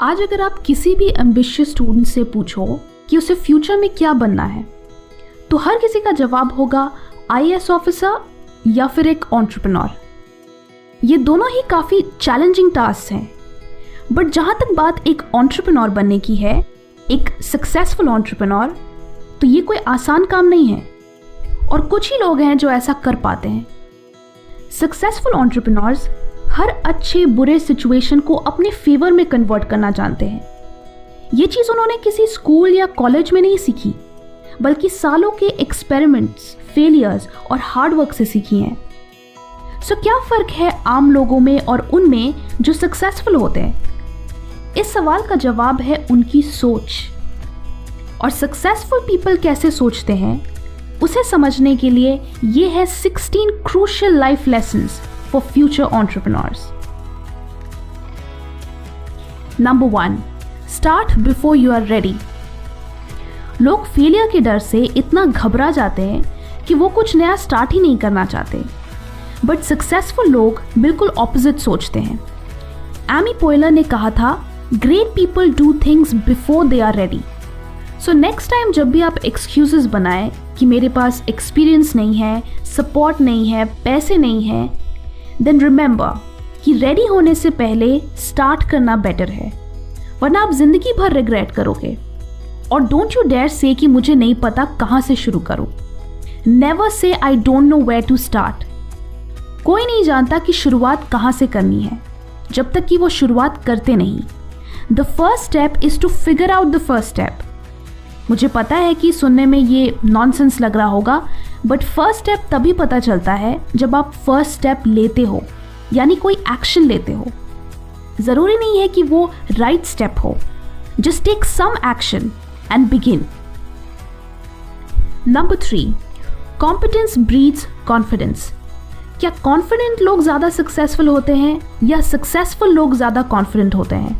आज अगर आप किसी भी एम्बिशियस स्टूडेंट से पूछो कि उसे फ्यूचर में क्या बनना है तो हर किसी का जवाब होगा आईएएस ऑफिसर या फिर एक ऑन्टरप्रनोर ये दोनों ही काफ़ी चैलेंजिंग टास्क हैं. बट जहाँ तक बात एक ऑन्टरप्रनोर बनने की है, एक सक्सेसफुल ऑन्टरप्रनोर तो ये कोई आसान काम नहीं है. और कुछ ही लोग हैं जो ऐसा कर पाते हैं. सक्सेसफुल ऑन्टरप्रनोर्स हर अच्छे बुरे सिचुएशन को अपने फेवर में कन्वर्ट करना जानते हैं। ये चीज़ उन्होंने किसी स्कूल या कॉलेज में नहीं सीखी बल्कि सालों के एक्सपेरिमेंट्स फेलियर्स और हार्डवर्क से सीखी हैं। सो so, क्या फ़र्क है आम लोगों में और उनमें जो सक्सेसफुल होते हैं? इस सवाल का जवाब है उनकी सोच। और सक्सेसफुल पीपल कैसे सोचते हैं? उसे समझने के लिए ये है 16 crucial life lessons for future entrepreneurs. Number one, start before you are ready. लोग फेलियर के डर से इतना घबरा जाते हैं कि वो कुछ नया स्टार्ट ही नहीं करना चाहते बट सक्सेसफुल लोग बिल्कुल ऑपोजिट सोचते हैं एमी पोयलर ने कहा था great people do things before they are ready so next time जब भी आप एक्सक्यूजेस बनाएँ कि मेरे पास एक्सपीरियंस नहीं है सपोर्ट नहीं है पैसे नहीं है देन रिमेंबर कि रेडी होने से पहले स्टार्ट करना बेटर है। वरना आप ज़िंदगी भर रिग्रेट करोगे। और डोंट यू डेयर से कि मुझे नहीं पता कहाँ से शुरू करूँ। Never say I don't know where to start कोई नहीं जानता कि शुरुआत कहाँ से करनी है। जब तक कि वो शुरुआत करते नहीं। The first step is to figure out the first step मुझे पता है कि सुनने में ये नॉनसेंस लग रहा होगा बट फ़र्स्ट स्टेप तभी पता चलता है जब आप फ़र्स्ट स्टेप लेते हो, यानी कोई एक्शन लेते हो। ज़रूरी नहीं है कि वो राइट right स्टेप हो। Just take some action and begin number three competence breeds confidence क्या कॉन्फिडेंट लोग ज़्यादा सक्सेसफुल होते हैं या सक्सेसफुल लोग ज़्यादा कॉन्फिडेंट होते हैं?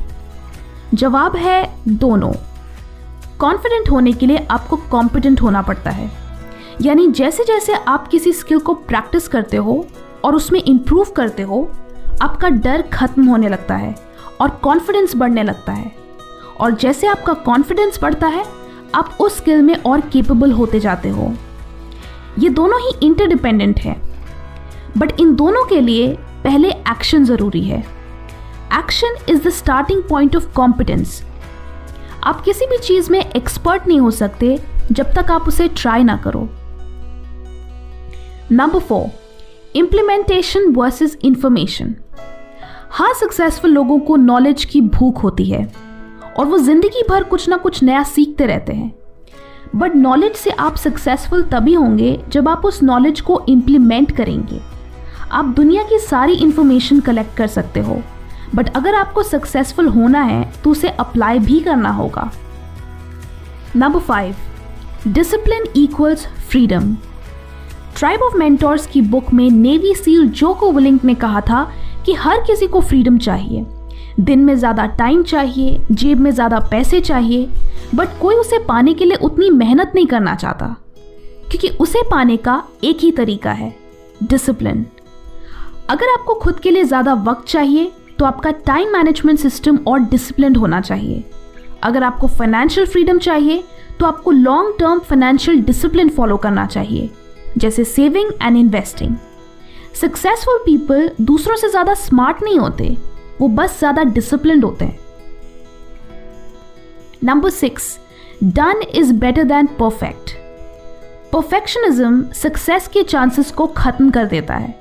जवाब है दोनों। कॉन्फिडेंट होने के लिए आपको कॉम्पिटेंट होना पड़ता है। यानी जैसे जैसे आप किसी स्किल को प्रैक्टिस करते हो और उसमें इम्प्रूव करते हो, आपका डर खत्म होने लगता है और कॉन्फिडेंस बढ़ने लगता है। और जैसे आपका कॉन्फिडेंस बढ़ता है, आप उस स्किल में और केपेबल होते जाते हो। ये दोनों ही इंटरडिपेंडेंट है। बट इन दोनों के लिए पहले एक्शन ज़रूरी है। Action is the starting point of competence आप किसी भी चीज़ में एक्सपर्ट नहीं हो सकते जब तक आप उसे ट्राई ना करो। Number four implementation versus information हर सक्सेसफुल लोगों को नॉलेज की भूख होती है और वो ज़िंदगी भर कुछ ना कुछ नया सीखते रहते हैं। बट नॉलेज से आप सक्सेसफुल तभी होंगे जब आप उस नॉलेज को इम्प्लीमेंट करेंगे। आप दुनिया की सारी इंफॉर्मेशन कलेक्ट कर सकते हो। बट अगर आपको सक्सेसफुल होना है तो उसे अप्लाई भी करना होगा। Number five discipline equals freedom tribe of mentors की बुक में नेवी सील जोको विलिंग ने कहा था कि हर किसी को फ्रीडम चाहिए। दिन में ज़्यादा टाइम चाहिए, जेब में ज़्यादा पैसे चाहिए बट कोई उसे पाने के लिए उतनी मेहनत नहीं करना चाहता। क्योंकि उसे पाने का एक ही तरीका है डिसिप्लिन अगर आपको खुद के लिए ज़्यादा वक्त चाहिए तो आपका टाइम मैनेजमेंट सिस्टम और डिसिप्लिन होना चाहिए। अगर आपको फाइनेंशियल फ्रीडम चाहिए तो आपको long term financial discipline follow करना चाहिए। जैसे saving and investing. Successful people दूसरों से ज़्यादा स्मार्ट नहीं होते, वो बस ज़्यादा डिसिप्लिन होते हैं। Number six, done is better than perfect. Perfectionism success के चांसेस को खत्म कर देता है।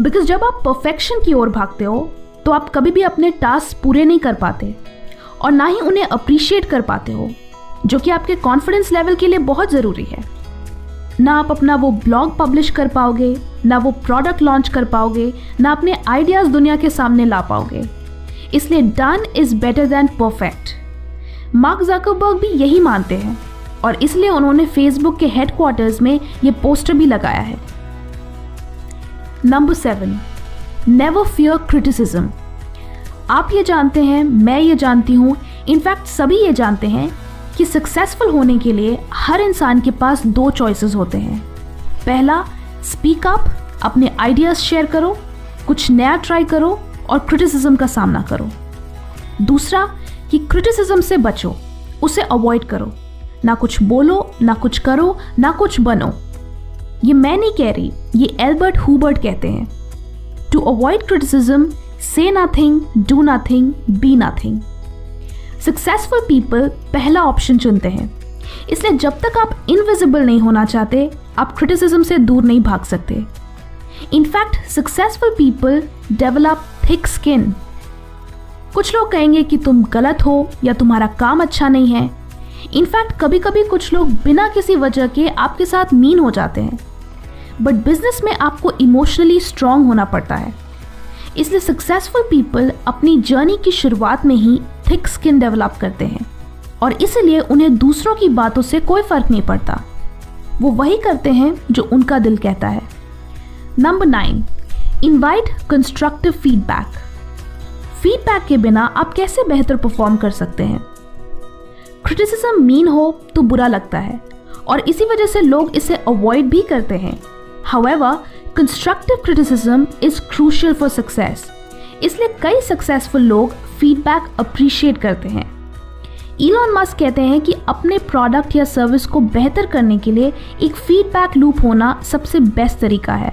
बिकॉज़ जब आप परफेक्शन की ओर भागते हो तो आप कभी भी अपने टास्क पूरे नहीं कर पाते और ना ही उन्हें अप्रिशिएट कर पाते हो, जो कि आपके कॉन्फिडेंस लेवल के लिए बहुत ज़रूरी है। ना आप अपना वो ब्लॉग पब्लिश कर पाओगे, ना वो प्रोडक्ट लॉन्च कर पाओगे, ना अपने आइडियाज़ दुनिया के सामने ला पाओगे। इसलिए done is better than perfect Mark Zuckerberg भी यही मानते हैं और इसलिए उन्होंने फेसबुक के हेडक्वार्टर्स में ये पोस्टर भी लगाया है। Number seven never fear criticism आप ये जानते हैं, मैं ये जानती हूँ इनफैक्ट सभी ये जानते हैं कि सक्सेसफुल होने के लिए हर इंसान के पास दो चॉइसेस होते हैं। पहला स्पीक अप अपने आइडियाज़ शेयर करो, कुछ नया ट्राई करो और क्रिटिसिज्म का सामना करो। दूसरा, कि क्रिटिसिज्म से बचो, उसे अवॉइड करो। ना कुछ बोलो, ना कुछ करो, ना कुछ बनो। ये मैं नहीं कह रही, ये एल्बर्ट हुबर्ट कहते हैं। To avoid criticism say nothing do nothing be nothing successful people पहला ऑप्शन चुनते हैं। इसलिए जब तक आप इनविजिबल नहीं होना चाहते, आप क्रिटिसिज्म से दूर नहीं भाग सकते। In fact successful people develop thick skin कुछ लोग कहेंगे कि तुम गलत हो या तुम्हारा काम अच्छा नहीं है। इनफैक्ट कभी कभी कुछ लोग बिना किसी वजह के आपके साथ मीन हो जाते हैं। बट बिज़नेस में आपको इमोशनली स्ट्रांग होना पड़ता है। इसलिए सक्सेसफुल पीपल अपनी जर्नी की शुरुआत में ही थिक स्किन डेवलप करते हैं और इसलिए उन्हें दूसरों की बातों से कोई फ़र्क नहीं पड़ता। वो वही करते हैं जो उनका दिल कहता है। Number nine invite constructive feedback feedback के बिना आप कैसे बेहतर परफॉर्म कर सकते हैं? क्रिटिसिज्म मीन हो तो बुरा लगता है और इसी वजह से लोग इसे अवॉइड भी करते हैं। However constructive criticism is crucial for success इसलिए कई सक्सेसफुल लोग फीडबैक अप्रिशिएट करते हैं। इलॉन मस्क कहते हैं कि अपने प्रोडक्ट या सर्विस को बेहतर करने के लिए एक फीडबैक लूप होना सबसे बेस्ट तरीका है।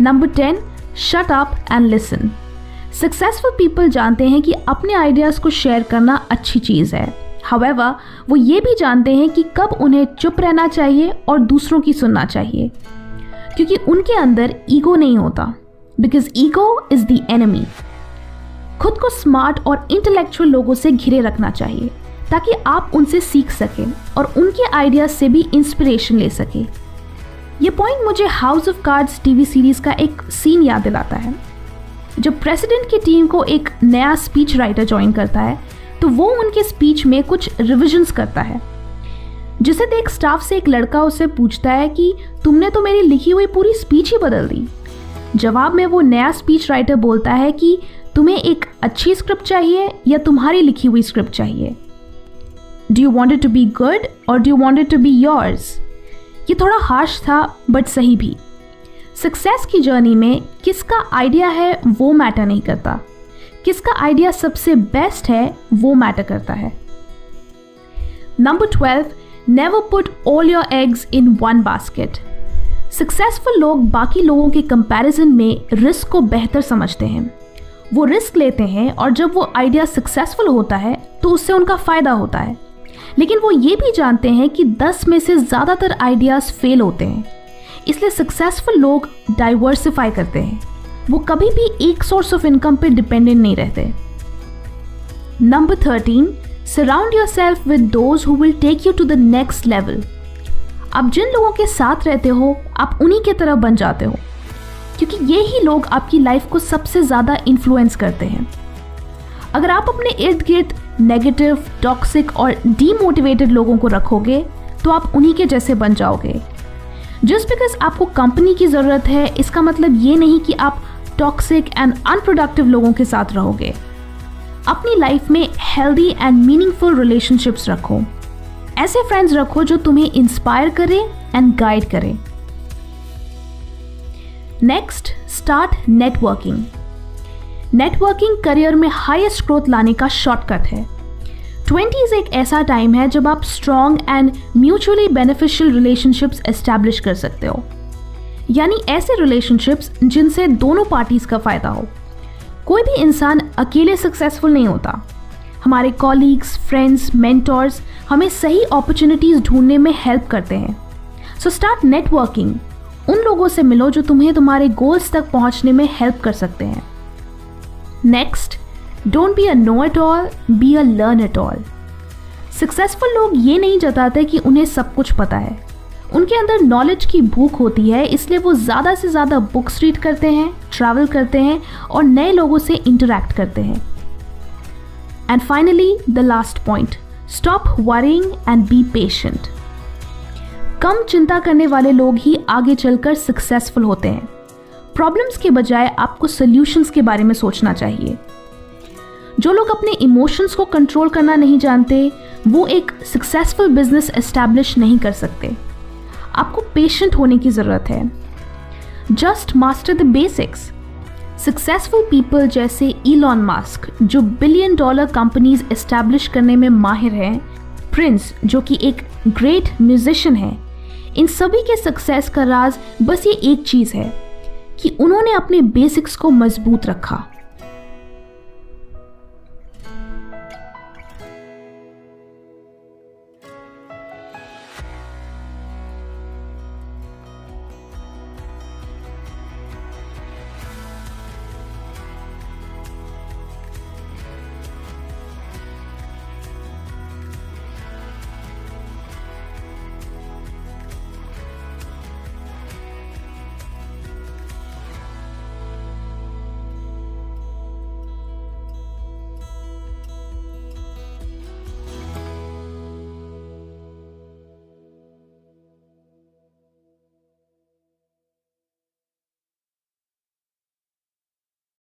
Number ten shut up and listen successful people जानते हैं कि अपने आइडियाज़ को शेयर करना अच्छी चीज़ है। हवेवा वो ये भी जानते हैं कि कब उन्हें चुप रहना चाहिए और दूसरों की सुनना चाहिए। क्योंकि उनके अंदर ईगो नहीं होता। Because ego is the enemy खुद को स्मार्ट और इंटेलेक्चुअल लोगों से घिरे रखना चाहिए, ताकि आप उनसे सीख सकें और उनके आइडियाज़ से भी इंस्पिरेशन ले सकें। ये पॉइंट मुझे House of Cards TV series का एक सीन याद दिलाता है। जब प्रेसिडेंट की टीम को एक नया स्पीच राइटर ज्वाइन करता है तो वो उनके स्पीच में कुछ रिविजन्स करता है। जिसे देख स्टाफ से एक लड़का उसे पूछता है कि, तुमने तो मेरी लिखी हुई पूरी स्पीच ही बदल दी। जवाब में वो नया स्पीच राइटर बोलता है कि तुम्हें एक अच्छी स्क्रिप्ट चाहिए या तुम्हारी लिखी हुई स्क्रिप्ट चाहिए? Do you want to be good और do you want to be yours ये थोड़ा हार्श था बट सही भी। सक्सेस की जर्नी में किसका आइडिया है, वो मैटर नहीं करता। किसका आइडिया सबसे बेस्ट है, वो मैटर करता है। Number twelve never put all your eggs in one basket successful लोग बाकी लोगों के कंपैरिजन में रिस्क को बेहतर समझते हैं। वो रिस्क लेते हैं और जब वो आइडिया सक्सेसफुल होता है तो उससे उनका फ़ायदा होता है। लेकिन वो ये भी जानते हैं कि 10 में से ज़्यादातर आइडियाज़ फेल होते हैं। इसलिए सक्सेसफुल लोग डाइवर्सिफाई करते हैं। वो कभी भी एक सोर्स ऑफ़ इनकम पे डिपेंडेंट नहीं रहते। Number thirteen surround yourself with those who will take you to the next level आप जिन लोगों के साथ रहते हो, आप उन्हीं के तरह बन जाते हो। क्योंकि ये ही लोग आपकी लाइफ को सबसे ज़्यादा इन्फ्लुएंस करते हैं। अगर आप अपने इर्द गिर्द नेगेटिव टॉक्सिक और डीमोटिवेटेड लोगों को रखोगे तो आप उन्हीं के जैसे बन जाओगे। जस्ट बिकॉज़ आपको कंपनी की ज़रूरत है, इसका मतलब ये नहीं कि आप टॉक्सिक एंड अनप्रोडक्टिव लोगों के साथ रहोगे। अपनी लाइफ में हेल्दी एंड मीनिंगफुल रिलेशनशिप्स रखो। ऐसे फ्रेंड्स रखो जो तुम्हें इंस्पायर करें एंड गाइड करें। Next start networking networking career में हाईएस्ट ग्रोथ लाने का शॉर्टकट है। ट्वेंटीज एक ऐसा टाइम है जब आप strong and mutually beneficial relationships establish कर सकते हो। यानी ऐसे रिलेशनशिप्स जिनसे दोनों पार्टीज़ का फ़ायदा हो। कोई भी इंसान अकेले सक्सेसफुल नहीं होता। हमारे कॉलीग्स फ्रेंड्स मेंटर्स हमें सही अपॉर्चुनिटीज़ ढूँढने में हेल्प करते हैं। सो स्टार्ट नेटवर्किंग उन लोगों से मिलो जो तुम्हें तुम्हारे गोल्स तक पहुँचने में हेल्प कर सकते हैं। Next don't be a know at all be a learn at all successful लोग ये नहीं जताते कि उन्हें सब कुछ पता है। उनके अंदर नॉलेज की भूख होती है, इसलिए वो ज़्यादा से ज़्यादा बुक्स रीड करते हैं ट्रैवल करते हैं और नए लोगों से इंटरेक्ट करते हैं। And finally the last point stop worrying and be patient कम चिंता करने वाले लोग ही आगे चलकर सक्सेसफुल होते हैं। प्रॉब्लम्स के बजाय आपको सोल्यूशंस के बारे में सोचना चाहिए। जो लोग अपने इमोशंस को कंट्रोल करना नहीं जानते, वो एक सक्सेसफुल बिज़नेस एस्टैब्लिश नहीं कर सकते। आपको पेशेंट होने की ज़रूरत है। Just master the basics successful people जैसे इलॉन मास्क जो बिलियन डॉलर कंपनीज़ एस्टैब्लिश करने में माहिर हैं प्रिंस जो कि एक ग्रेट म्यूजिशियन है, इन सभी के सक्सेस का राज बस ये एक चीज़ है कि उन्होंने अपने बेसिक्स को मज़बूत रखा।